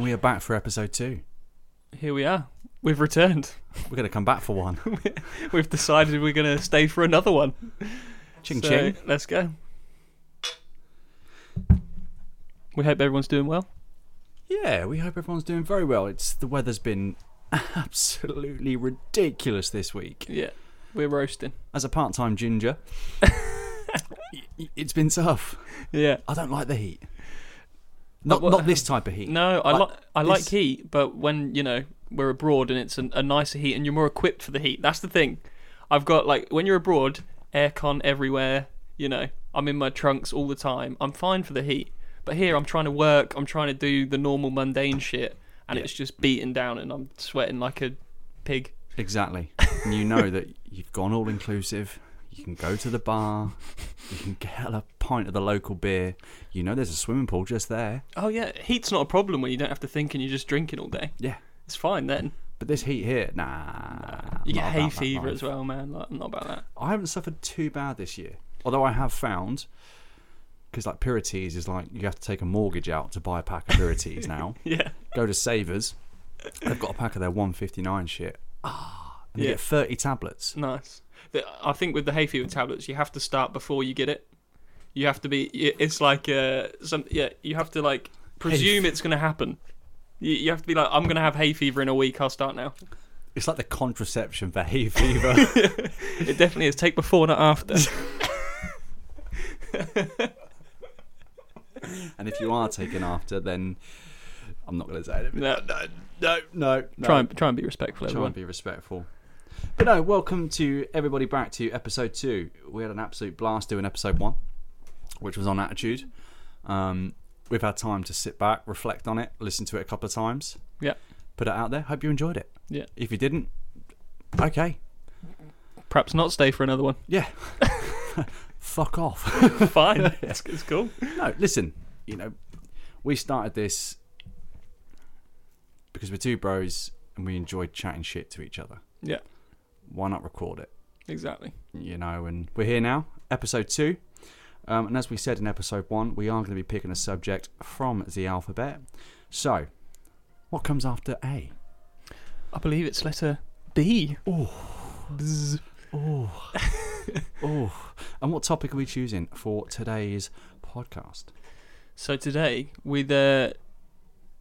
And we are back for episode two. Here we are. We've returned. We're going to come back for one. We've decided we're going to stay for another one. Ching So, ching. Let's go. We hope everyone's doing well. Yeah, we hope everyone's doing very well. It's the weather's been absolutely ridiculous this week. Yeah, we're roasting. As a part-time ginger, it's been tough. Yeah. I don't like the heat. Not not uh, this type of heat. No, I Like I like this- heat, but when you know we're abroad and it's an, a nicer heat and you're more equipped for the heat. That's the thing. I've got like when you're abroad, aircon everywhere. You know, I'm in my trunks all the time. I'm fine for the heat, but here I'm trying to work. I'm trying to do the normal mundane shit, and Yeah. it's just beating down, and I'm sweating like a pig. Exactly. And you know that you've gone all inclusive. You can go to the bar. You can get a pint of the local beer. You know there's a swimming pool just there. Oh yeah, heat's not a problem when you don't have to think and you're just drinking all day. Yeah. It's fine then. But this heat here, nah. You get hay fever as well, man. Like, I'm not about that. I haven't suffered too bad this year. Although I have found, because like Piriteze is like you have to take a mortgage out to buy a pack of Piriteze now. Yeah. Go to Savers, they've got a pack of their 159 shit. Ah, and you Yeah. get 30 tablets. Nice. The- I think with the hay fever tablets, you have to start before you get it. You have to be. It's like uh, some. Yeah, you have to like presume it's going to happen. You, you have to be like, I'm going to have hay fever in a week. I'll start now. It's like the contraception for hay fever. It definitely is. Take before, not after. and if you are taken after, then I'm not going to say it. no, No, no, no. no. try and try and be respectful, Try everyone. and be respectful. But no, welcome to everybody back to episode two. We had an absolute blast doing episode one, which was on attitude. Um, we've had time to sit back, reflect on it, listen to it a couple of times. Yeah. Put it out there. Hope you enjoyed it. Yeah. If you didn't, okay. Perhaps not stay for another one. Yeah. Fuck off. Fine. it's, it's cool. no, listen. You know, we started this because we're two bros and we enjoyed chatting shit to each other. Yeah. Why not record it? Exactly. you know, and we're here now, episode two. Um, and as we said in episode one, we are going to be picking a subject from the alphabet. So, what comes after A? I believe it's letter B. Oh, Bzz. oh, oh. And what topic are we choosing for today's podcast? So today we uh,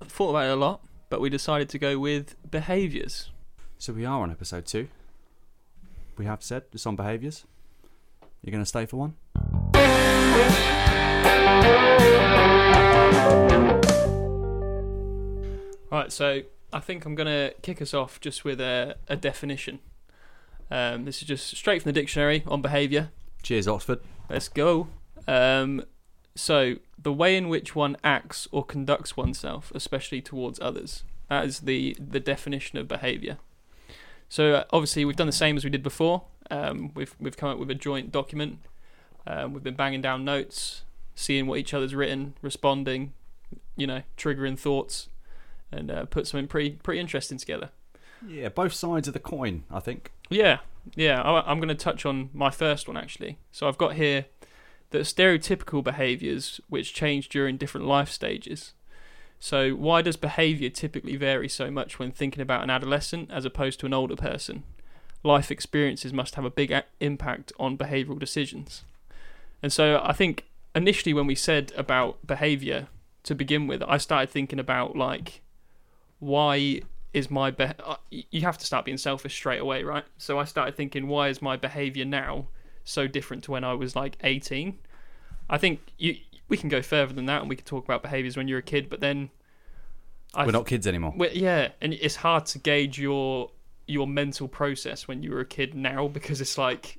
thought about it a lot, but we decided to go with behaviours. So we are on episode two. We have said it's on behaviours. You're going to stay for one? Right, so I think I'm gonna kick us off just with a, a definition. Um, this is just straight from the dictionary on behaviour. Cheers, Oxford. Let's go. Um, so the way in which one acts or conducts oneself, especially towards others, that is the the definition of behaviour. So uh, obviously we've done the same as we did before. Um, we've we've come up with a joint document. Um, we've been banging down notes, seeing what each other's written, responding, you know, triggering thoughts, and uh, put something pretty pretty interesting together. Yeah, both sides of the coin, I think. Yeah, yeah. I, I'm going to touch on my first one actually. So I've got here the stereotypical behaviours which change during different life stages. So why does behaviour typically vary so much when thinking about an adolescent as opposed to an older person? Life experiences must have a big a- impact on behavioural decisions. And so I think initially when we said about behaviour to begin with, I started thinking about like why is my be- uh, you have to start being selfish straight away, right? So I started thinking, why is my behavior now so different to when I was like 18? I think you we can go further than that, and we can talk about behaviors when you're a kid, but then I We're not kids anymore. yeah, and it's hard to gauge your your mental process when you were a kid now because it's like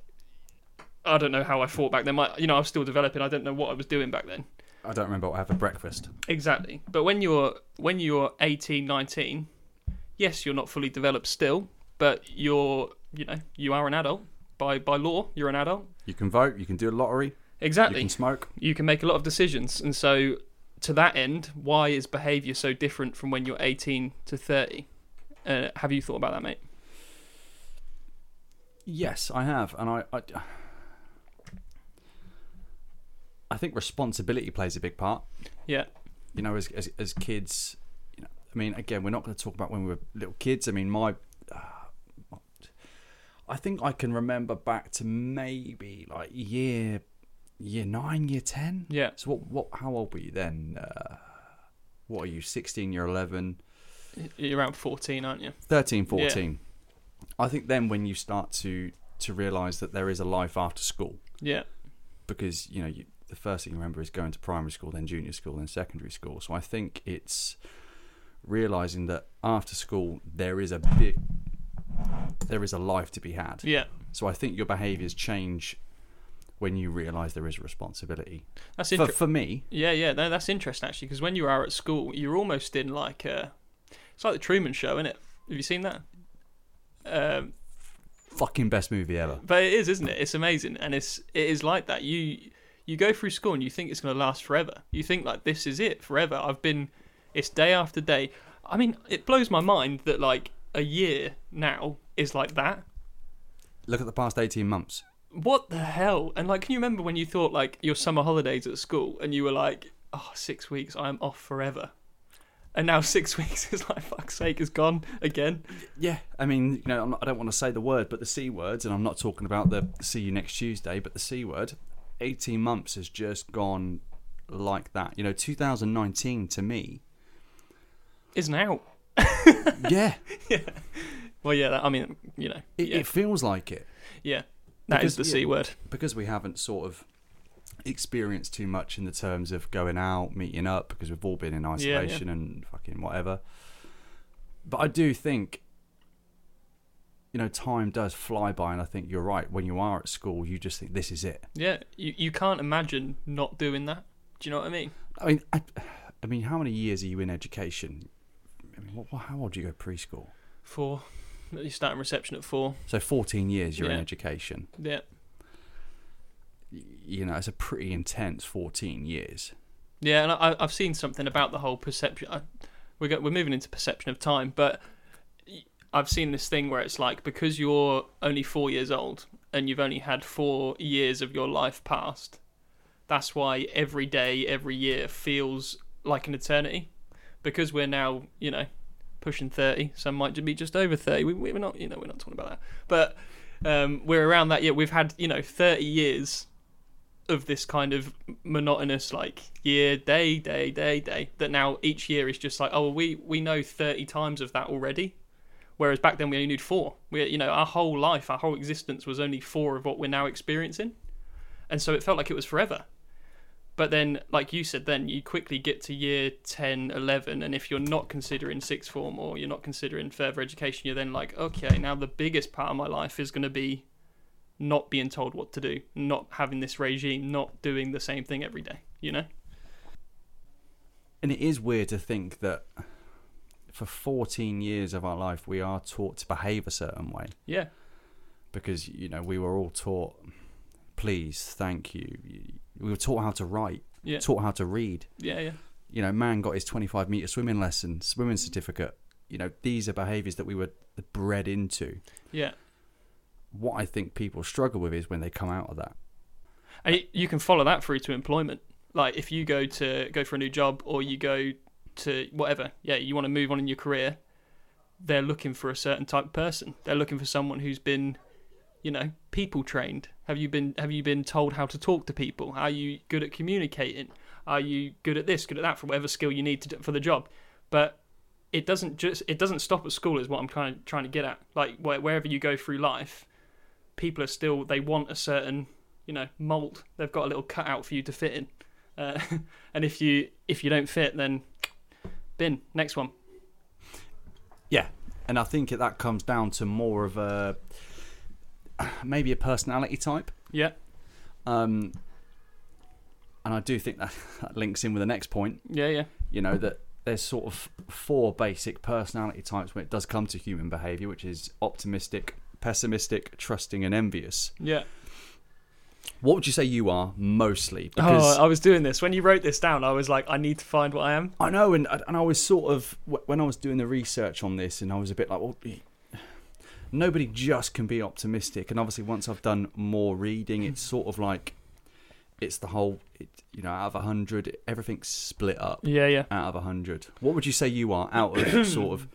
I don't know how I thought back then. My, you know, I was still developing. I don't know what I was doing back then. I don't remember what I had for breakfast. Exactly. But when you're when you're 18, 19, yes, you're not fully developed still, but you're you know you are an adult by by law. You're an adult. You can vote, you can do a lottery, Exactly. you can smoke. you can make a lot of decisions, and so to that end, why is behaviour so different from when you're 18 to 30? Uh, have you thought about that, mate? Yes, I have, and I, I, I think responsibility plays a big part. Yeah. You know, as as, as kids, you know, I mean, again, we're not going to talk about when we were little kids. I mean, my, uh, I think I can remember back to maybe like year, year nine, year ten. Yeah. So what? What? How old were you then? Uh, what are you? Sixteen? You're eleven. You're around 14, aren't you? 13, 14. I think then when you start to to realize that there is a life after school, Yeah. because you know you, the first thing you remember is going to primary school, then junior school, then secondary school. So I think it's realizing that after school there is a big there is a life to be had. Yeah. So I think your behaviours change when you realise there is a responsibility. That's For, interesting. for me, Yeah, yeah, no, that's interesting actually, because when you are at school, you're almost in like a, it's like the Truman Show, isn't it? Have you seen that? Um, fucking best movie ever. but it is, isn't it? It's amazing, and it's it is like that. You you go through school and you think it's going to last forever. You think like this is it forever. I've been, it's day after day. I mean, it blows my mind that like a year now is like that. Look at the past 18 months. What the hell? And like, can you remember when you thought like your summer holidays at school and you were like, oh, six weeks, I'm off forever. And now six weeks is like, fuck's sake, is gone again. Yeah, I mean, you know, I'm not, I don't want to say the word, but the C words, and I'm not talking about the see you next Tuesday, but the C word, 18 months has just gone like that. You know, 2019 to me, Isn't out. yeah, Yeah. Well, yeah, that, I mean, you know, it, yeah, it feels like it yeah. That is because- the C word. because we haven't sort of experienced too much in the terms of going out, meeting up, because we've all been in yeah. isolation and fucking whatever. But I do think, you know, time does fly by, and I think you're right. When you are at school, you just think this is it. Yeah, you, you can't imagine not doing that. Do you know what I mean? I mean, I, I mean, how many years are you in education? I mean, what, how old do you go preschool? Four. You start in reception at four. So 14 years you're in education. Yeah. You know, it's a pretty intense 14 years. Yeah, and I, I've seen something about the whole perception. I, we're go, we're moving into perception of time, but I've seen this thing where it's like because you're only four years old and you've only had four years of your life passed, that's why every day, every year feels like an eternity. Because we're now, you know, pushing thirty. Some might be just over thirty. We, we're not, you know, we're not talking about that, but um, we're around that. Yeah, we've had, you know, thirty years of this kind of monotonous like year day day day day that now each year is just like oh we we know 30 times of that already whereas back then we only knew four we you know our whole life our whole existence was only four of what we're now experiencing and so it felt like it was forever but then like you said then you quickly get to year 10 11 and if you're not considering sixth form or you're not considering further education you're then like okay now the biggest part of my life is going to be not being told what to do, not having this regime, not doing the same thing every day, you know? And it is weird to think that for 14 years of our life, we are taught to behave a certain way Yeah. because, you know, we were all taught, please, thank you. We were taught how to write, Yeah. taught how to read. Yeah, yeah. You know, man got his 25 metre swimming lesson, swimming certificate. You know, these are behaviours that we were bred into. Yeah. What I think people struggle with is when they come out of that. And you can follow that through to employment. Like if you go to go for a new job or you go to whatever, yeah, you want to move on in your career, they're looking for a certain type of person. They're looking for someone who's been, you know, people trained. Have you been have you been told how to talk to people? Are you good at communicating? Are you good at this, good at that for whatever skill you need to do for the job? But it doesn't just it doesn't stop at school is what I'm trying trying to get at. Like wherever you go through life, people are still they want a certain you know mold. They've got a little cutout for you to fit in, uh, and if you if you don't fit, then bin next one. Yeah, and I think that comes down to more of a maybe a personality type. Yeah, Um, and I do think that, that links in with the next point. yeah, yeah, You know that there's sort of four basic personality types when it does come to human behaviour, which is optimistic, pessimistic, trusting, and envious. yeah. What would you say you are mostly? Because oh, I was doing this when you wrote this down. I was like, I need to find what I am. I know, and and I was sort of when I was doing the research on this, and I was a bit like, well, nobody just can be optimistic. And obviously, once I've done more reading, it's sort of like it's the whole. It, you know, out of a hundred, everything's split up. Yeah, yeah. Out of a hundred, what would you say you are? Out of sort of,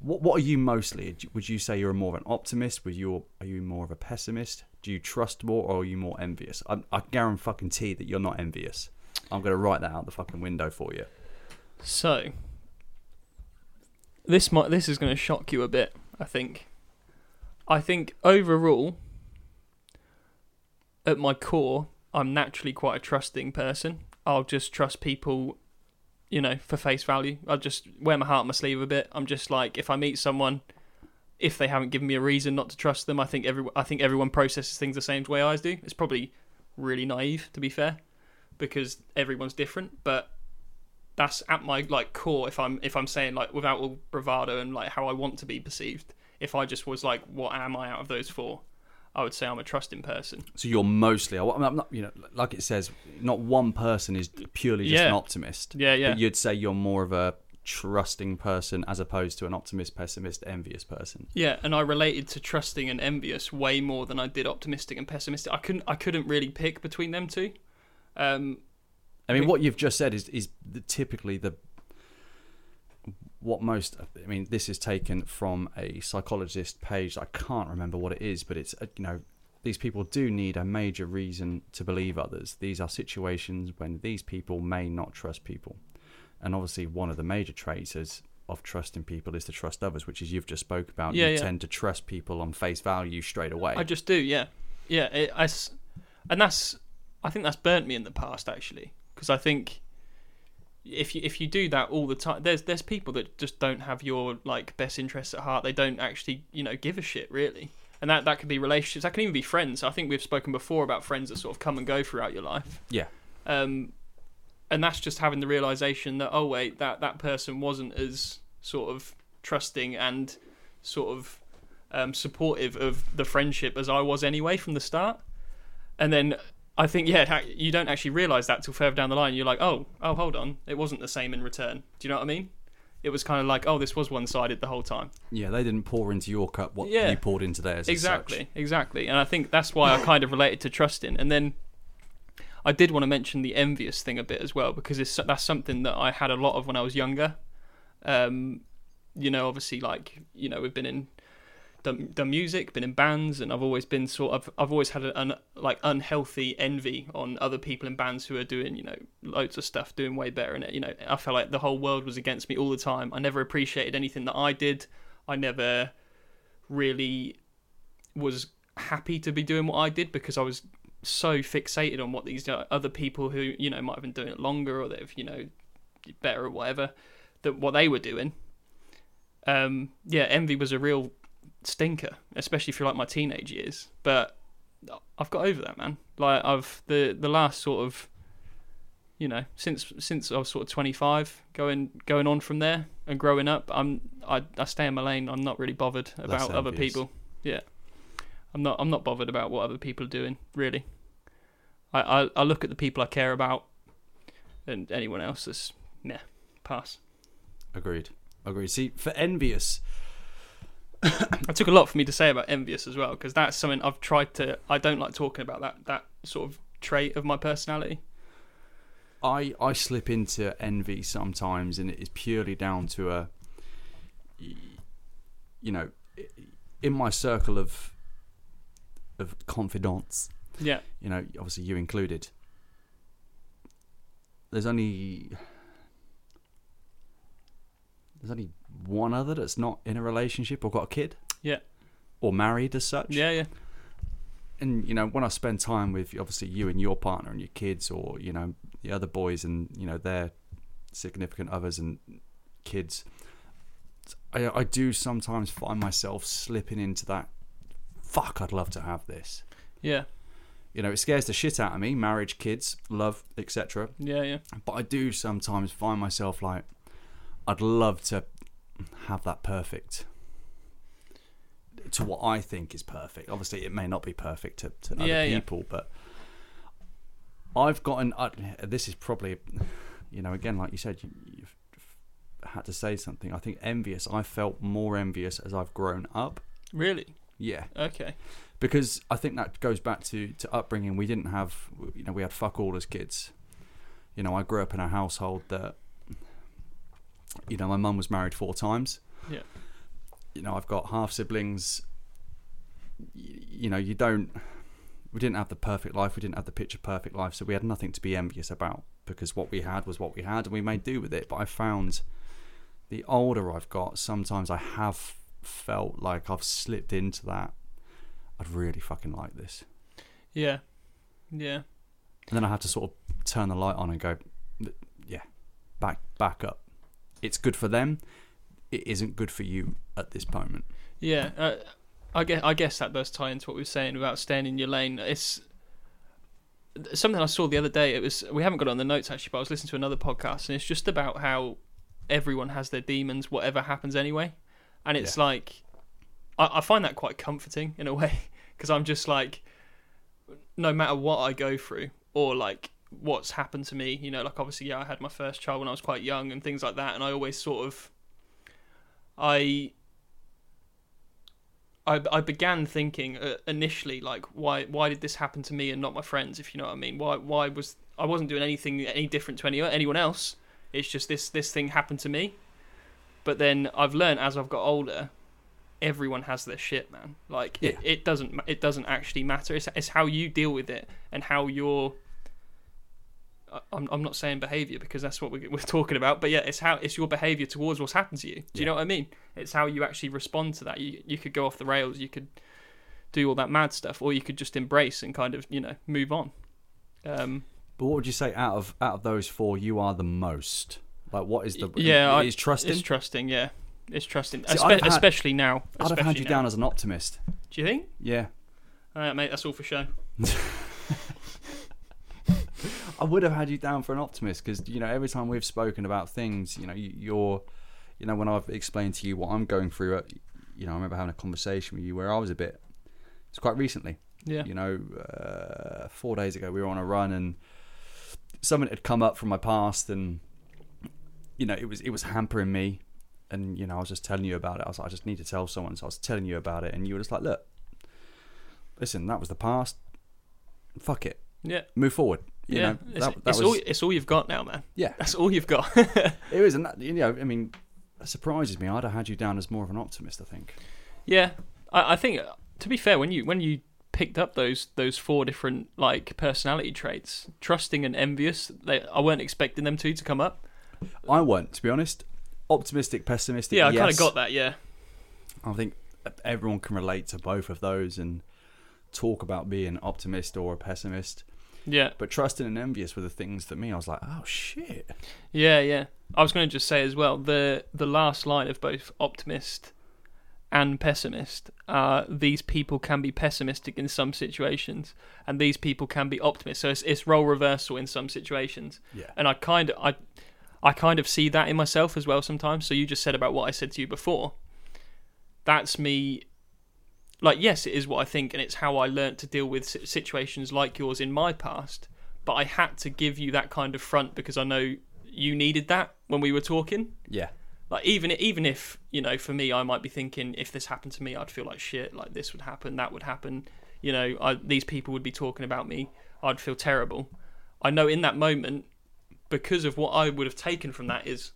what what are you mostly? Would you say you're more of an optimist? Would you are you more of a pessimist? Do you trust more, or are you more envious? I, I guarantee fucking tea that you're not envious. I'm going to write that out the fucking window for you. So this might this is going to shock you a bit. I think. I think overall, at my core, I'm naturally quite a trusting person. I'll just trust people, you know, for face value. I'll just wear my heart on my sleeve a bit. I'm just like, if I meet someone, if they haven't given me a reason not to trust them, I think every I think everyone processes things the same way I do. It's probably really naive, to be fair, because everyone's different. But that's at my like core. If I'm if I'm saying like without all bravado and like how I want to be perceived. If I just was like, what am I out of those four? I would say I'm a trusting person. So you're mostly, I'm not, you know, like it says, not one person is purely just Yeah. an optimist. Yeah, yeah. But you'd say you're more of a trusting person as opposed to an optimist, pessimist, envious person. Yeah, and I related to trusting and envious way more than I did optimistic and pessimistic. I couldn't I couldn't really pick between them two. Um, I mean, what you've just said is is the, typically the what most. I mean, this is taken from a psychologist page. I can't remember what it is, but it's uh, you know these people do need a major reason to believe others. These are situations when these people may not trust people, and obviously one of the major traits is of trusting people is to trust others, which is you've just spoke about. Yeah, you yeah. tend to trust people on face value straight away. I just do, yeah, yeah. It, I and that's I think that's burnt me in the past actually because I think if you if you do that all the time, there's there's people that just don't have your like best interests at heart. They don't actually you know give a shit really, and that that could be relationships. That can even be friends. I think we've spoken before about friends that sort of come and go throughout your life. yeah, um, and that's just having the realization that oh wait that that person wasn't as sort of trusting and sort of um, supportive of the friendship as I was anyway from the start and then I think yeah you don't actually realize that till further down the line. You're like oh oh hold on. It wasn't the same in return. Do you know what I mean? It was kind of like oh this was one sided the whole time. Yeah. They didn't pour into your cup what Yeah. you poured into theirs. exactly exactly. And i think that's why i kind of related to trusting and then i did want to mention the envious thing a bit as well because it's that's something that i had a lot of when i was younger. Um you know obviously like you know we've been in done, done music been in bands and i've always been sort of i've always had an like unhealthy envy on other people in bands who are doing you know loads of stuff doing way better in it you know. I felt like the whole world was against me all the time. I never appreciated anything that i did. I never really was happy to be doing what I did because I was so fixated on what these uh, other people who you know might have been doing it longer or they've you know better or whatever that what they were doing. Um, yeah, envy was a real stinker, especially through like my teenage years. But I've got over that, man. Like I've the the last sort of you know since since I was sort of 25 going going on from there and growing up I'm I, I stay in my lane I'm not really bothered about other envious. people yeah I'm not I'm not bothered about what other people are doing really I, I, I look at the people I care about and anyone else is nah pass Agreed. Agreed. See, for envious, it took a lot for me to say about envious as well because that's something I've tried to I don't like talking about that that sort of trait of my personality. I I slip into envy sometimes, and it is purely down to a, you know, in my circle of of confidants, yeah. You know, obviously you included. There's only there's only one other that's not in a relationship or got a kid. Yeah. Or married as such. yeah yeah and you know when I spend time with obviously you and your partner and your kids, or you know the other boys and you know their significant others and kids, I, I do sometimes find myself slipping into that. Fuck, I'd love to have this. yeah You know, it scares the shit out of me. Marriage, kids, love, etc. yeah yeah But I do sometimes find myself like, I'd love to have that perfect to what I think is perfect. Obviously, it may not be perfect to, to other Yeah, yeah. people, but I've gotten. Uh, this is probably, you know, again, like you said, you, you've had to say something. I think envious. I felt more envious as I've grown up. really Yeah, Okay. because I think that goes back to to upbringing. We didn't have, you know, we had fuck all as kids. You know, I grew up in a household that, you know, my mum was married four times. Yeah. You know, I've got half siblings. Y- You know, you don't. We didn't have the perfect life. We didn't have the picture perfect life, so we had nothing to be envious about because what we had was what we had, and we made do with it. But I found, the older I've got, sometimes I have felt like I've slipped into that. I'd really fucking like this. Yeah. Yeah. And then I had to sort of turn the light on and go, yeah, back back up. It's good for them. It isn't good for you at this moment. Yeah, uh, I guess I guess that does tie into what we were saying about staying in your lane. It's something I saw the other day. It was we haven't got it on the notes actually, but I was listening to another podcast, and it's just about how everyone has their demons, whatever happens anyway. And it's like I, I find that quite comforting in a way because I'm just like, no matter what I go through or like what's happened to me, you know, like obviously yeah, I had my first child when I was quite young and things like that, and I always sort of I I, I began thinking uh, initially like why why did this happen to me and not my friends if you know what I mean? Why why was I wasn't doing anything any different to any anyone else. It's just this this thing happened to me. But then I've learned as I've got older everyone has their shit man. Like it, Yeah. it doesn't it doesn't actually matter. It's, it's how you deal with it and how you're I'm, I'm not saying behavior because that's what we're, we're talking about but yeah it's how it's your behavior towards what's happened to you do you Yeah. know what I mean it's how you actually respond to that. You you could go off the rails, you could do all that mad stuff, or you could just embrace and kind of you know move on. Um, But what would you say out of out of those four, you are the most? Like, what is the? Yeah, I- is trusting. it's trusting, yeah, it's trusting, See, Espe- had- especially now. I'd have had you now. down as an optimist. Do you think? Yeah, All right, mate, that's all for show. I would have had you down for an optimist because you know every time we've spoken about things, you know, you, you're, you know, when I've explained to you what I'm going through, uh, you know, I remember having a conversation with you where I was a bit. It's quite recently. Yeah, You know, uh, four days ago we were on a run and something had come up from my past and you know it was it was hampering me and you know I was just telling you about it. I was like, I just need to tell someone, so I was telling you about it, and you were just like, look, listen, that was the past. Fuck it, yeah, move forward. You yeah. know, it's that, it's was all it's all you've got now, man. yeah, That's all you've got. it was, and that, you know, I mean, it surprises me. I'd have had you down as more of an optimist. I think. Yeah, I, I think to be fair, when you when you picked up those those four different like personality traits, trusting and envious, they, I weren't expecting them two to come up. I weren't, to be honest. Optimistic, pessimistic. Yeah, I yes. kind of got that. Yeah, I think everyone can relate to both of those and talk about being an optimist or a pessimist. Yeah, But trusting and envious were the things that me, I was like, oh shit. yeah, yeah. I was going to just say as well the the last line of both optimist and pessimist. Uh, these people can be pessimistic in some situations, and these people can be optimists. So it's, it's role reversal in some situations. Yeah. and I kind of I I kind of see that in myself as well sometimes. So you just said about what I said to you before. That's me. Like yes, it is what I think, and it's how I learnt to deal with situations like yours in my past. But I had to give you that kind of front because I know you needed that when we were talking. Yeah. Like even even if you know, for me, I might be thinking if this happened to me, I'd feel like shit. Like this would happen, that would happen. You know, I, these people would be talking about me. I'd feel terrible. I know in that moment, because of what I would have taken from that is,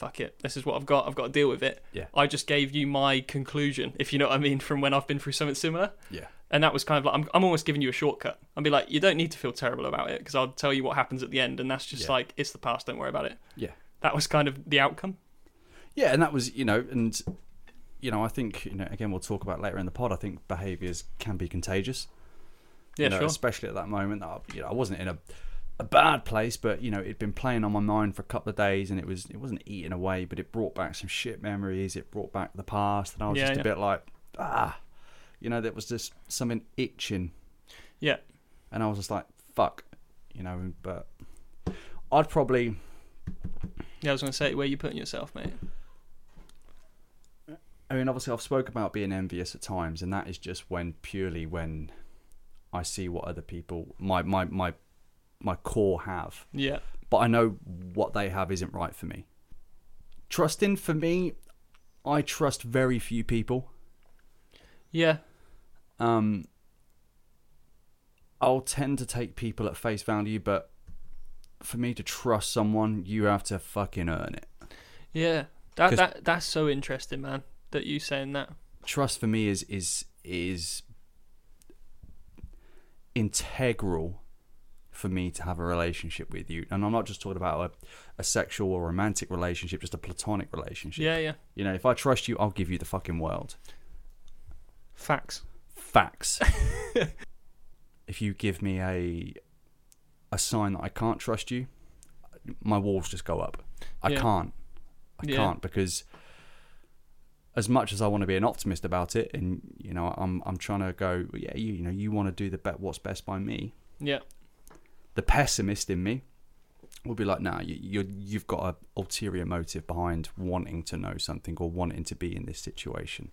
fuck it. This is what I've got. I've got to deal with it. Yeah. I just gave you my conclusion, if you know what I mean, from when I've been through something similar. Yeah. And that was kind of like I'm, I'm almost giving you a shortcut. I'd be like, you don't need to feel terrible about it because I'll tell you what happens at the end, and that's just Yeah. like it's the past. Don't worry about it. Yeah. That was kind of the outcome. Yeah, and that was, you know, and you know, I think, you know, again we'll talk about later in the pod, I think behaviours can be contagious. Yeah, you know, sure. Especially at that moment that I, you know, I wasn't in a a bad place, but you know, it'd been playing on my mind for a couple of days and it was it wasn't eating away, but it brought back some shit memories, it brought back the past and I was Yeah, just yeah. a bit like, ah you know, there was just something itching. Yeah. And I was just like, fuck. You know, but I'd probably Yeah, I was going to say, where you putting yourself, mate? I mean, obviously, I've spoke about being envious at times, and that is just when purely when I see what other people, my my my my core have, Yeah. but I know what they have isn't right for me. Trusting for me, I trust very few people. Yeah. Um, I'll tend to take people at face value, but for me to trust someone, you have to fucking earn it. Yeah, that that that's so interesting, man. That you saying that. Trust for me is is is integral for me to have a relationship with you, and I'm not just talking about a, a sexual or romantic relationship, just a platonic relationship. Yeah, yeah. You know, if I trust you, I'll give you the fucking world. Facts. Facts. if you give me a a sign that I can't trust you, my walls just go up. I Yeah. can't. I Yeah. can't because as much as I want to be an optimist about it, and you know, I'm I'm trying to go, yeah, you, you know, you want to do the be- what's best by me. Yeah. The pessimist in me will be like, nah, you, you you've got a ulterior motive behind wanting to know something or wanting to be in this situation.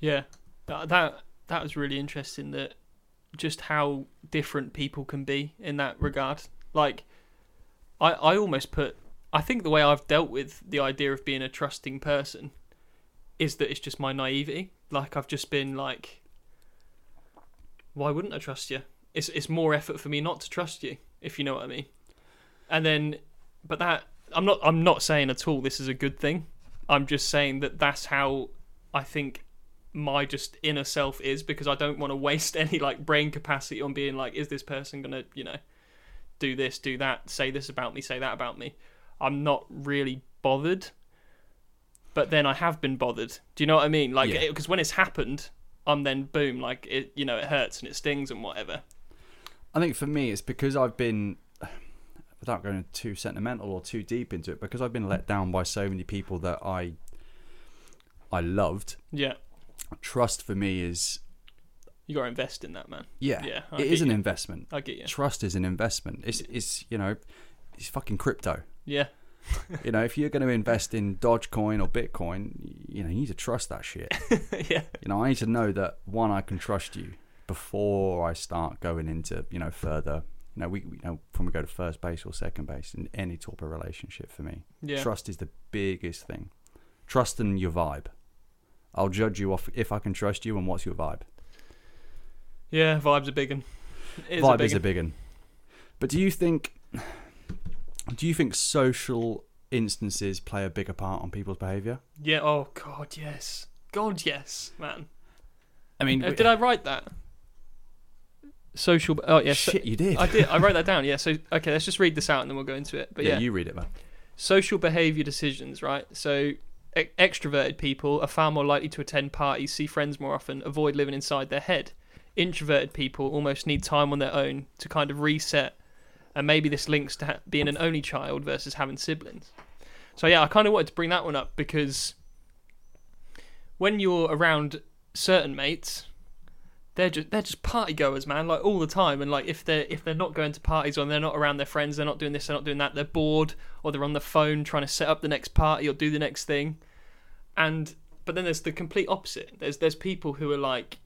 Yeah, that that that was really interesting. That just how different people can be in that regard. Like, I I almost put. I think the way I've dealt with the idea of being a trusting person is that it's just my naivety. Like I've just been like, why wouldn't I trust you? It's it's more effort for me not to trust you, if you know what I mean. And then, but that I'm not I'm not saying at all this is a good thing. I'm just saying that that's how I think my just inner self is because I don't want to waste any like brain capacity on being like, is this person gonna, you know, do this, do that, say this about me, say that about me. I'm not really bothered, but then I have been bothered. Do you know what I mean? Like, Yeah. because when it's happened, I'm then boom, like it, you know, it hurts and it stings and whatever. I think for me, it's because I've been, without going too sentimental or too deep into it, because I've been let down by so many people that I, I loved. Yeah, Trust for me is, you got to invest in that, man. yeah, Yeah, I it is an you. investment. I get you. Trust is an investment. It's, it's you know, it's fucking crypto. Yeah, you know, if you're going to invest in Dogecoin or Bitcoin, you know, you need to trust that shit. yeah, You know, I need to know that one, I can trust you before I start going into, you know, further. You know, we, we you know when we go to first base or second base in any type of relationship for me. yeah. Trust is the biggest thing. Trust in your vibe. I'll judge you off if I can trust you and what's your vibe. Yeah, vibes a big one. Vibe a is a big one. But do you think do you think social instances play a bigger part on people's behaviour? Yeah. Oh God, yes. God, yes, man. I mean, Uh, did I write that? Social. Oh yeah, shit, you did. I did. I wrote that down. Yeah. So okay, let's just read this out and then we'll go into it. But yeah, yeah, you read it, man. social behavior decisions, right? So e- extroverted people are far more likely to attend parties, see friends more often, avoid living inside their head. Introverted people almost need time on their own to kind of reset, and maybe this links to ha- being an only child versus having siblings. So yeah, I kind of wanted to bring that one up because when you're around certain mates, they're just they're just party goers, man, like all the time. And like if they're if they're not going to parties or they're not around their friends, they're not doing this, they're not doing that, they're bored or they're on the phone trying to set up the next party or do the next thing. And but then there's the complete opposite. There's there's people who are like,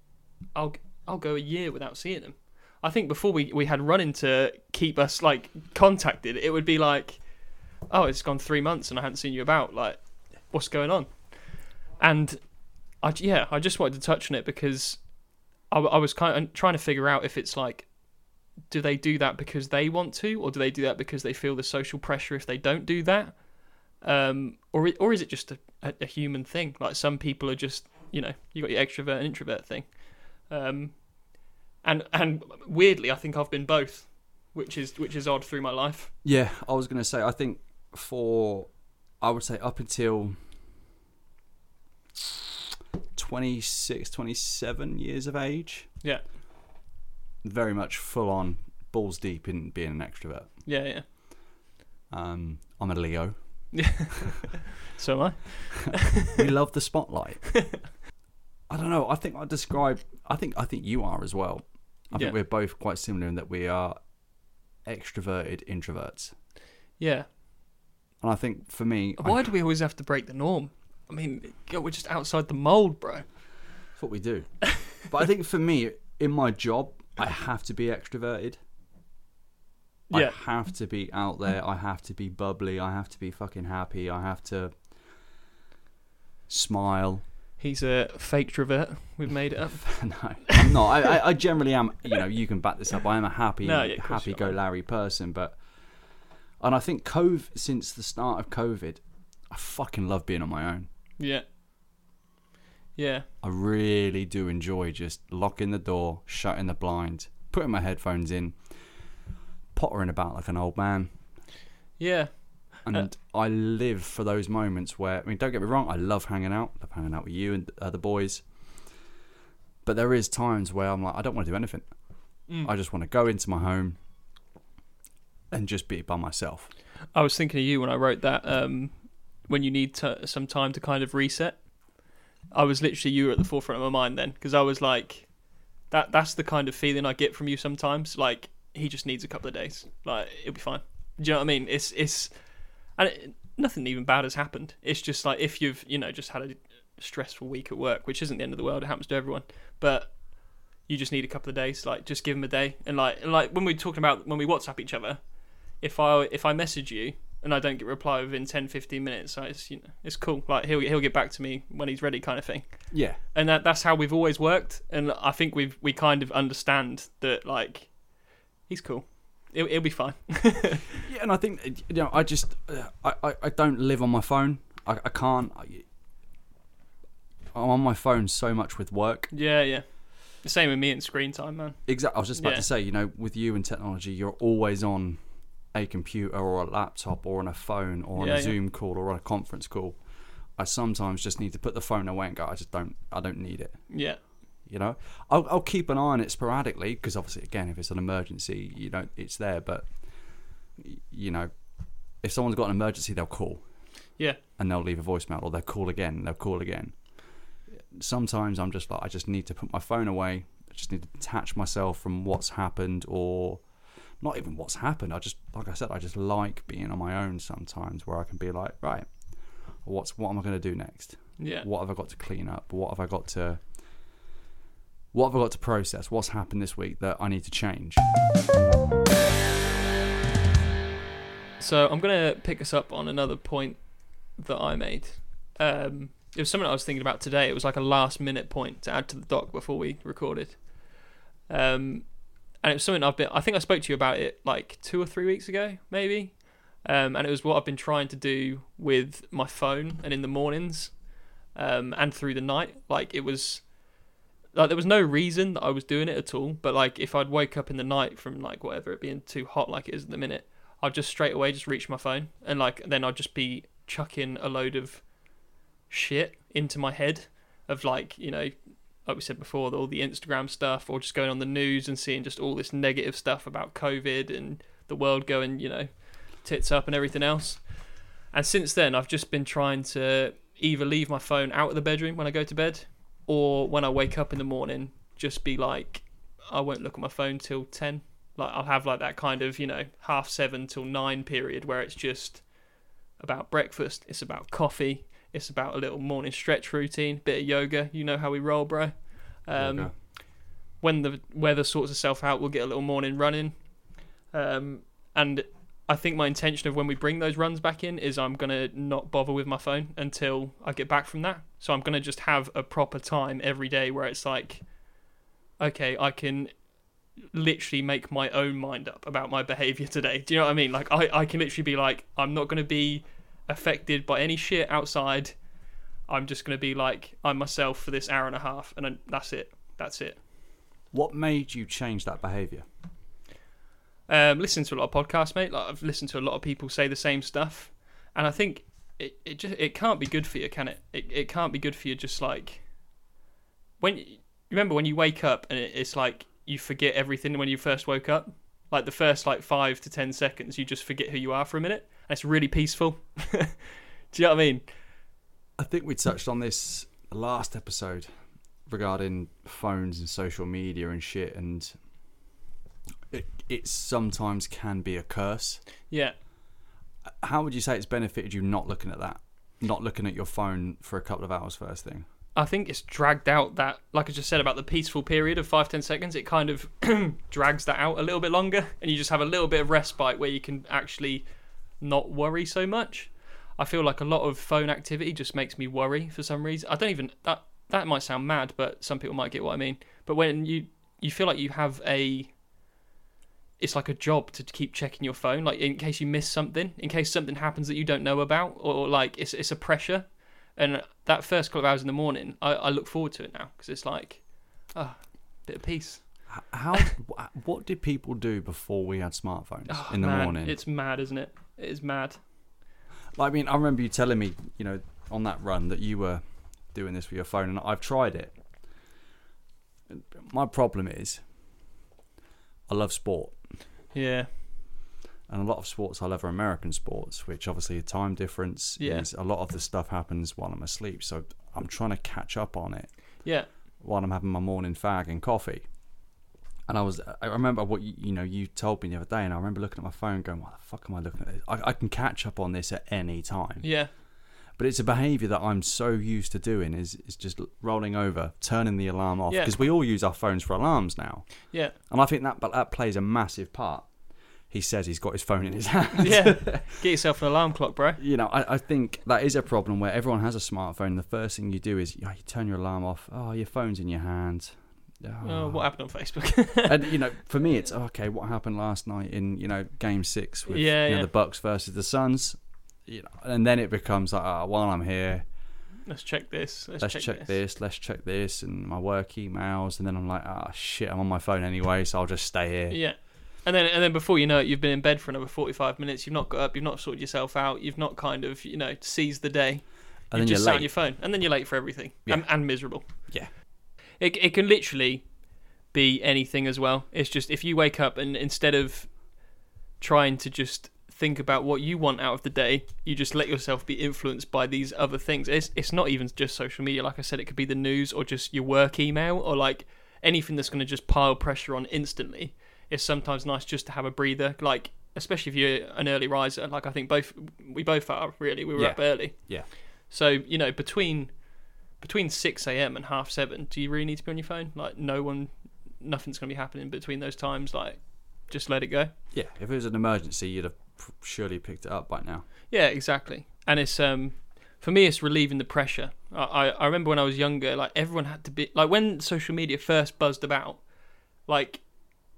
I'll I'll go a year without seeing them. I think before we, we had running to keep us like contacted, it would be like, oh, it's gone three months and I hadn't seen you about. Like, what's going on? And I yeah, I just wanted to touch on it because I, I was kind of trying to figure out if it's like, do they do that because they want to, or do they do that because they feel the social pressure if they don't do that, um, or or is it just a, a, human thing? Like some people are just you know you got your extrovert and introvert thing, um, and and weirdly I think I've been both, which is which is odd through my life. Yeah, I was going to say, I think for, I would say up until 26, 27 years of age, Yeah, very much full on balls deep in being an extrovert. yeah, yeah. Um, I'm a Leo. Yeah. so am I. we love the spotlight. I don't know. I think I describe. I think I think you are as well. I think Yeah. we're both quite similar in that we are extroverted introverts. Yeah. And I think for me, I- Why do we always have to break the norm? I mean, God, we're just outside the mold, bro. That's what we do. but I think for me, in my job, I have to be extroverted. Yeah. I have to be out there. I have to be bubbly. I have to be fucking happy. I have to smile. He's a fake travert. We've made it up. no, I'm not. I, I, I generally am. You know, you can back this up. I am a happy, No, yeah, of course happy-go-larry person, but and I think COVID since the start of COVID, I fucking love being on my own. Yeah. Yeah. I really do enjoy just locking the door, shutting the blind, putting my headphones in, pottering about like an old man. Yeah. And Uh, I live for those moments where, I mean, don't get me wrong, I love hanging out, love hanging out with you and the other boys. But there is times where I'm like, I don't want to do anything. Mm. I just want to go into my home and just be by myself. I was thinking of you when I wrote that. Um, when you need to, some time to kind of reset, I was literally you were at the forefront of my mind then because I was like, that that's the kind of feeling I get from you sometimes. Like he just needs a couple of days. Like it'll be fine. Do you know what I mean? It's it's and it, nothing even bad has happened. It's just like if you've you know just had a stressful week at work, which isn't the end of the world. It happens to everyone, but you just need a couple of days. Like just give him a day. And like and like when we're talking about when we WhatsApp each other, if I if I message you and I don't get reply within 10, 15 minutes, like, it's you know it's cool. Like he'll he'll get back to me when he's ready, kind of thing. Yeah. And that that's how we've always worked. And I think we've we kind of understand that like he's cool. It'll, it'll be fine. Yeah, and I think, you know, I just, uh, I, I, I don't live on my phone. I, I can't. I, I'm on my phone so much with work. Yeah, yeah. The same with me and screen time, man. Exactly. I was just about Yeah. to say, you know, with you and technology, you're always on a computer or a laptop or on a phone or on Yeah, a yeah. Zoom call or on a conference call. I sometimes just need to put the phone away and go. I just don't. I don't need it. Yeah, You know, I'll, I'll keep an eye on it sporadically because obviously, again, if it's an emergency, you know, it's there. But you know, if someone's got an emergency, they'll call. Yeah. And they'll leave a voicemail, or they'll call again. They'll call again. Sometimes I'm just like, I just need to put my phone away. I just need to detach myself from what's happened, or not even what's happened. I just, like I said, I just like being on my own sometimes, where I can be like, right, what's what am I going to do next? yeah, What have I got to clean up? What have I got to what have I got to process? What's happened this week that I need to change? So I'm gonna pick us up on another point that I made. Um, it was something I was thinking about today. It was like a last minute point to add to the doc before we recorded. Um, and it was something I've been. I think I spoke to you about it like two or three weeks ago, maybe. Um, and it was what I've been trying to do with my phone and in the mornings, um, and through the night. Like it was, like there was no reason that I was doing it at all. But like if I'd wake up in the night from like whatever it being too hot like it is at the minute, I'd just straight away just reach my phone and like then I'd just be chucking a load of shit into my head of like you know like we said before all the Instagram stuff or just going on the news and seeing just all this negative stuff about COVID and the world going you know tits up and everything else. And since then I've just been trying to either leave my phone out of the bedroom when I go to bed or when I wake up in the morning just be like I won't look at my phone till 10 like I'll have like that kind of you know half seven till nine period where it's just about breakfast, it's about coffee, it's about a little morning stretch routine, bit of yoga. You know how we roll, bro. Um, Yoga. When the weather sorts itself out, we'll get a little morning running. Um, and I think my intention of when we bring those runs back in is I'm gonna not bother with my phone until I get back from that. So I'm gonna just have a proper time every day where it's like, okay, I can literally make my own mind up about my behavior today. Do you know what I mean? Like I, I can literally be like, I'm not gonna be affected by any shit outside. I'm just gonna be like I'm myself for this hour and a half, and then that's it. That's it. What made you change that behaviour? Um, listen to a lot of podcasts, mate. Like I've listened to a lot of people say the same stuff, and I think it, it just it can't be good for you, can it? It it can't be good for you. Just like when you remember when you wake up and it, it's like you forget everything when you first woke up. Like the first like five to ten seconds, you just forget who you are for a minute, it's really peaceful. Do you know what I mean? I think we touched on this last episode regarding phones and social media and shit, and it, it sometimes can be a curse. Yeah. How would you say it's benefited you not looking at that? Not looking at your phone for a couple of hours first thing? I think it's dragged out that, like I just said about the peaceful period of five ten seconds. It kind of drags that out a little bit longer, and you just have a little bit of respite where you can actually not worry so much. I feel like a lot of phone activity just makes me worry for some reason. I don't even that that might sound mad, but some people might get what I mean. But when you you feel like you have a it's like a job to keep checking your phone, like in case you miss something, in case something happens that you don't know about, or like it's it's a pressure. And that first couple of hours in the morning, I, I look forward to it now because it's like, ah, bit of peace. How? what did people do before we had smartphones Oh, in the man, morning? It's mad, isn't it? It is mad. Like, I mean, I remember you telling me, you know, on that run that you were doing this with your phone, and I've tried it. My problem is, I love sport, Yeah, and a lot of sports I love are American sports, which obviously a time difference Yeah. is a lot of the stuff happens while I'm asleep. So I'm trying to catch up on it yeah, while I'm having my morning fag and coffee. And I was, I remember what you, you know you told me the other day, and I remember looking at my phone, going, "What the fuck am I looking at? This? I, I can catch up on this at any time." yeah, But it's a behaviour that I'm so used to doing is is just rolling over, turning the alarm off Yeah. because we all use our phones for alarms now, yeah, and I think that but that plays a massive part. He says he's got his phone in his hand. yeah. Get yourself an alarm clock, bro. you know, I, I think that is a problem where everyone has a smartphone. The first thing you do is oh, you turn your alarm off. Oh, your phone's in your hand. Oh, what happened on Facebook? and you know, for me, it's okay. What happened last night in you know Game Six with Yeah, you know, yeah. the Bucks versus the Suns? You know, and then it becomes like, oh, while I'm here, Let's check this. Let's, let's check, this. let's check this, and my work emails, and then I'm like, ah, shit, I'm on my phone anyway, so I'll just stay here. Yeah. And then, and then before you know it, you've been in bed for another forty-five minutes. You've not got up. You've not sorted yourself out. You've not kind of, you know, seized the day. and then you've you're just sat on your phone, and then you're late for everything, Yeah. and, and miserable. Yeah. It it can literally be anything as well. It's just if you wake up and instead of trying to just think about what you want out of the day, you just let yourself be influenced by these other things. It's it's not even just social media. Like I said, it could be the news or just your work email or like anything that's going to just pile pressure on instantly. It's sometimes nice just to have a breather. Like especially if you're an early riser. Like I think both we both are really. We were Yeah. up early. Yeah. So you know between between six a.m. and half seven, do you really need to be on your phone? Like no one, nothing's going to be happening between those times. Like just let it go. Yeah, if it was an emergency, you'd have surely picked it up by now. Yeah, exactly. And it's um for me it's relieving the pressure. I, I, I remember when I was younger, like everyone had to be like when social media first buzzed about, like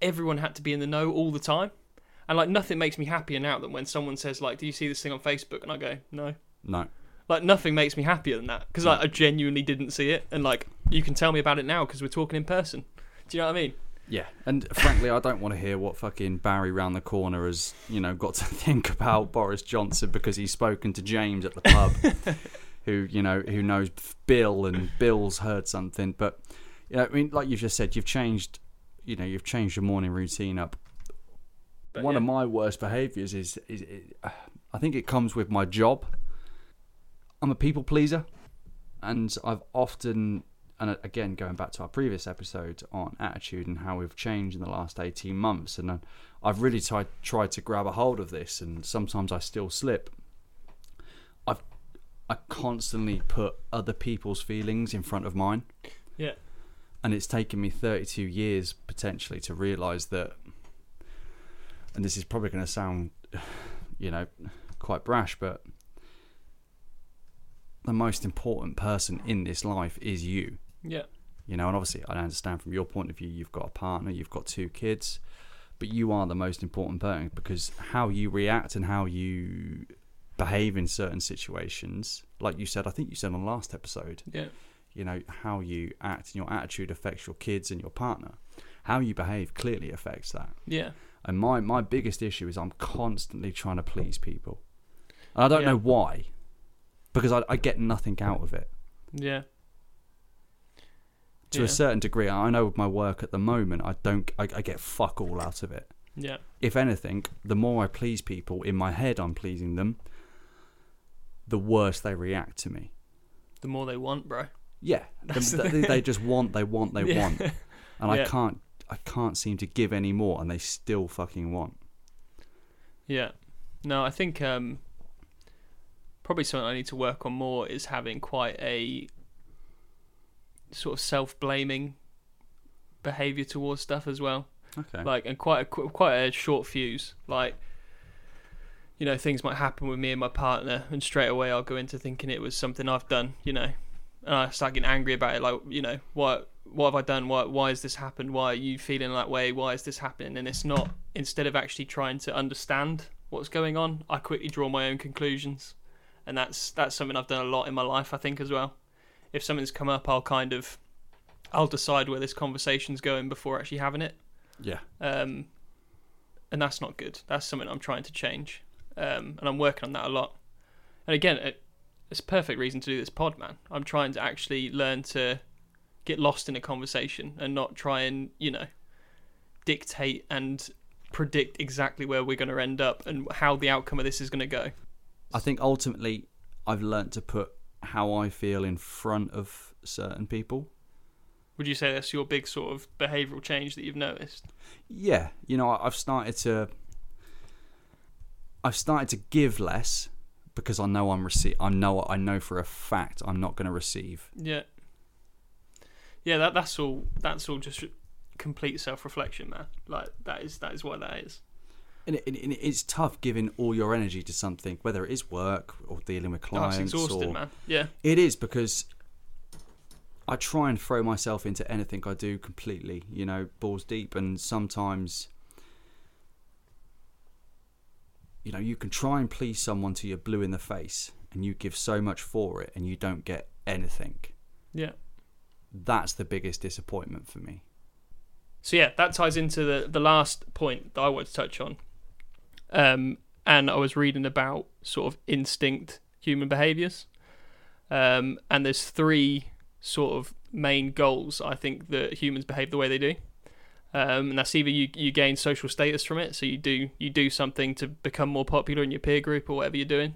everyone had to be in the know all the time. And like nothing makes me happier now than when someone says like, "Do you see this thing on Facebook?" and I go, "No." No. Like nothing makes me happier than that because like, I genuinely didn't see it, and like you can tell me about it now because we're talking in person. Do you know what I mean? Yeah, and frankly, I don't want to hear what fucking Barry round the corner has, you know, got to think about Boris Johnson because he's spoken to James at the pub, who you know who knows Bill and Bill's heard something. But you know, I mean, like you've just said, you've changed, you know, you've changed your morning routine up. But One yeah. of my worst behaviours is, is, is, I think it comes with my job. I'm a people pleaser, and I've often, and again going back to our previous episode on attitude and how we've changed in the last 18 months, and I- I've really tried tried to grab a hold of this, and sometimes I still slip. I've I constantly put other people's feelings in front of mine, Yeah. and it's taken me 32 years potentially to realise that. And this is probably going to sound, you know, quite brash, but the most important person in this life is you. Yeah. You know, and obviously, I understand from your point of view, you've got a partner, you've got two kids, but you are the most important person because how you react and how you behave in certain situations, like you said, I think you said on the last episode, Yeah. you know, how you act and your attitude affects your kids and your partner. How you behave clearly affects that. Yeah. And my, my biggest issue is I'm constantly trying to please people. And I don't Yeah. know why, because I, I get nothing out of it. Yeah. To Yeah. a certain degree, I know with my work at the moment, I don't, I, I get fuck all out of it. Yeah. If anything, the more I please people, in my head I'm pleasing them, the worse they react to me. The more they want, bro. Yeah, That's they, they, they just want, they want, they Yeah. want, and I can't, I can't seem to give any more, and they still fucking want. Yeah. No, I think um, probably something I need to work on more is having quite a sort of self-blaming behavior towards stuff as well. Okay. Like, and quite a quite a short fuse. Like, you know, things might happen with me and my partner, and straight away I'll go into thinking it was something I've done, you know, and I start getting angry about it, like, you know, what what have I done? Why why has this happened? Why are you feeling that way? Why is this happening? And it's not instead of actually trying to understand what's going on, I quickly draw my own conclusions, and that's that's something I've done a lot in my life, I think, as well. If something's come up, I'll kind of I'll decide where this conversation's going before actually having it. Yeah. Um, and that's not good. That's something I'm trying to change, um, and I'm working on that a lot. And again, it, it's a perfect reason to do this pod, man. I'm trying to actually learn to get lost in a conversation and not try and you know dictate and predict exactly where we're going to end up and how the outcome of this is going to go. I think ultimately I've learnt to put how I feel in front of certain people. Would you say that's your big sort of behavioural change that you've noticed? Yeah, you know, I've started to I've started to give less because I know I'm receive. I know I know for a fact I'm not going to receive. Yeah. Yeah, that that's all. That's all just complete self-reflection, man. Like that is that is what that is. And, it, and it's tough giving all your energy to something, whether it is work or dealing with Oh, clients. it's exhausting, or, man. Yeah, It is because I try and throw myself into anything I do completely, you know, balls deep, and sometimes, you know, you can try and please someone till you're blue in the face, and you give so much for it, and you don't get anything. yeah. That's the biggest disappointment for me. So yeah, that ties into the the last point that I wanted to touch on. Um, and I was reading about sort of instinct human behaviors. Um, and there's three sort of main goals I think that humans behave the way they do. Um, and that's either you, you gain social status from it, so you do you do something to become more popular in your peer group or whatever you're doing.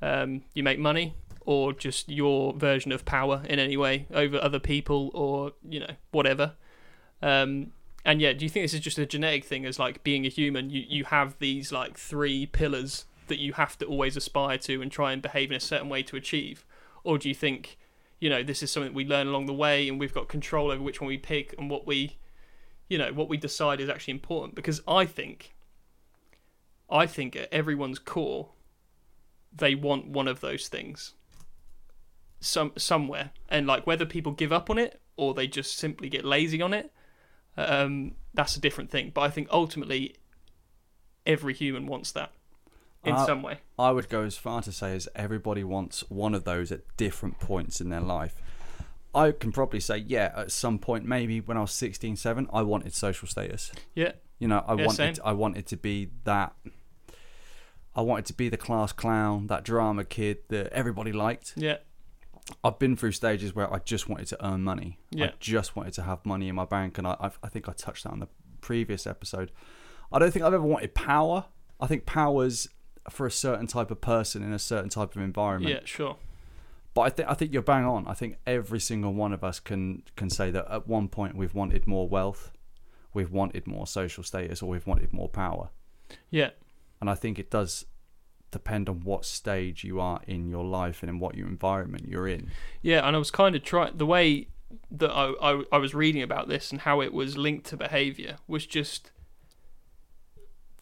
Um, you make money, or just your version of power in any way over other people, or you know whatever. Um, and yeah, do you think this is just a genetic thing? As like being a human, you you have these like three pillars that you have to always aspire to and try and behave in a certain way to achieve, or do you think, you know, this is something we learn along the way and we've got control over which one we pick and what we, you know, what we decide is actually important? Because I think, I think at everyone's core, they want one of those things. Some somewhere, and like whether people give up on it or they just simply get lazy on it, um, that's a different thing. But I think ultimately, every human wants that in Uh, some way. I would go as far to say as everybody wants one of those at different points in their life. I can probably say, yeah, at some point, maybe when I was 16, 7, I wanted social status. Yeah, You know, I Yeah, wanted, same. I wanted to be that. I wanted to be the class clown, that drama kid that everybody liked. yeah, I've been through stages where I just wanted to earn money. Yeah. I just wanted to have money in my bank, and I, I, I think I touched that on the previous episode. I don't think I've ever wanted power. I think power's for a certain type of person in a certain type of environment. yeah, sure. But I think I think you're bang on. I think every single one of us can can say that at one point we've wanted more wealth, we've wanted more social status, or we've wanted more power. Yeah, And I think it does depend on what stage you are in your life and in what your environment you're in. yeah. And I was kind of trying the way that I, I I was reading about this and how it was linked to behavior was just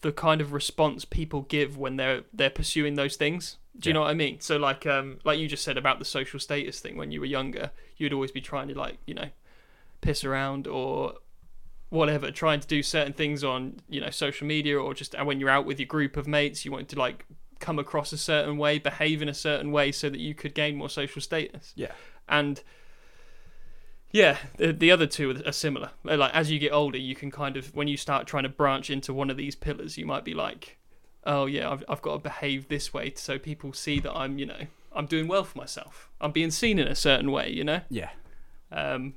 the kind of response people give when they're they're pursuing those things. Do you Yeah. know what I mean? So like um like you just said about the social status thing when you were younger, you'd always be trying to like, you know, piss around or whatever, trying to do certain things on, you know, social media or just and when you're out with your group of mates, you wanted to like come across a certain way, behave in a certain way so that you could gain more social status. Yeah. And yeah, the, the other two are- similar. Like as you get older, you can kind of when you start trying to branch into one of these pillars, you might be like, "Oh yeah, I've I've got to behave this way so people see that I'm, you know, I'm doing well for myself. I'm being seen in a certain way, you know." Yeah. Um,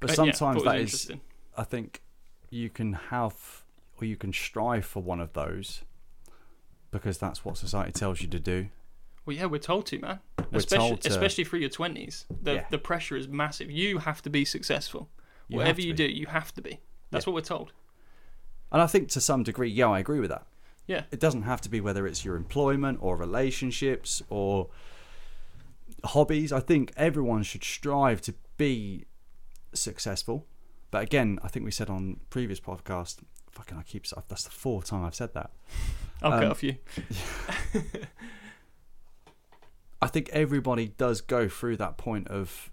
But yeah, sometimes was that is. I think you can have or you can strive for one of those because that's what society tells you to do. Well, yeah, we're told to, man. We're especially, told to- especially through your twenties. The Yeah. the pressure is massive. You have to be successful. You Whatever you be. do, you have to be. That's Yeah. what we're told. And I think to some degree, yeah, I agree with that. Yeah. It doesn't have to be whether it's your employment or relationships or hobbies. I think everyone should strive to be successful. But again, I think we said on previous podcast, fucking I keep that's the fourth time I've said that. I'll Um, cut off you. I think everybody does go through that point of,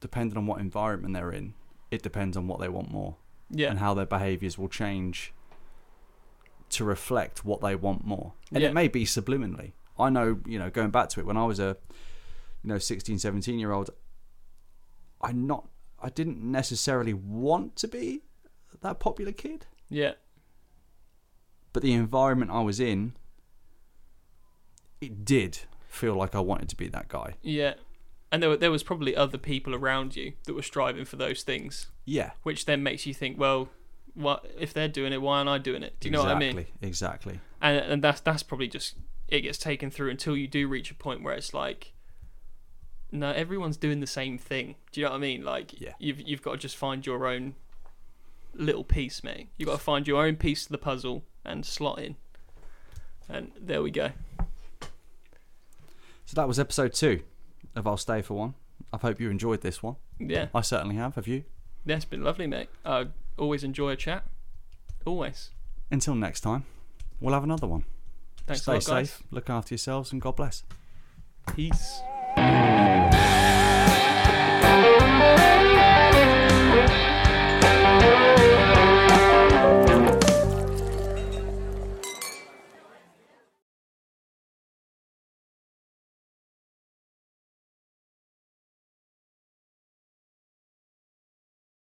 depending on what environment they're in, it depends on what they want more Yeah. and how their behaviours will change to reflect what they want more. And Yeah. it may be subliminally. I know, you know, going back to it, when I was a, you know, 16, 17 year old, I not, I didn't necessarily want to be that popular kid, Yeah. But the environment I was in, it did feel like I wanted to be that guy. Yeah. And there, were, there was probably other people around you that were striving for those things, Yeah. which then makes you think, well, what if they're doing it? Why aren't I doing it? Do you know exactly, what I mean? Exactly. And and that's that's probably just it gets taken through until you do reach a point where it's like, no, everyone's doing the same thing. Do you know what I mean? Like, Yeah. you've you've got to just find your own little piece, mate. You've got to find your own piece of the puzzle and slot in. And there we go. So that was episode two of I'll Stay for One. I hope you enjoyed this one. Yeah, I certainly have. Have you? yeah, it's been lovely, mate. I always enjoy a chat. Always. Until next time, we'll have another one. Thanks Stay lot, guys. safe, look after yourselves, and God bless. Peace.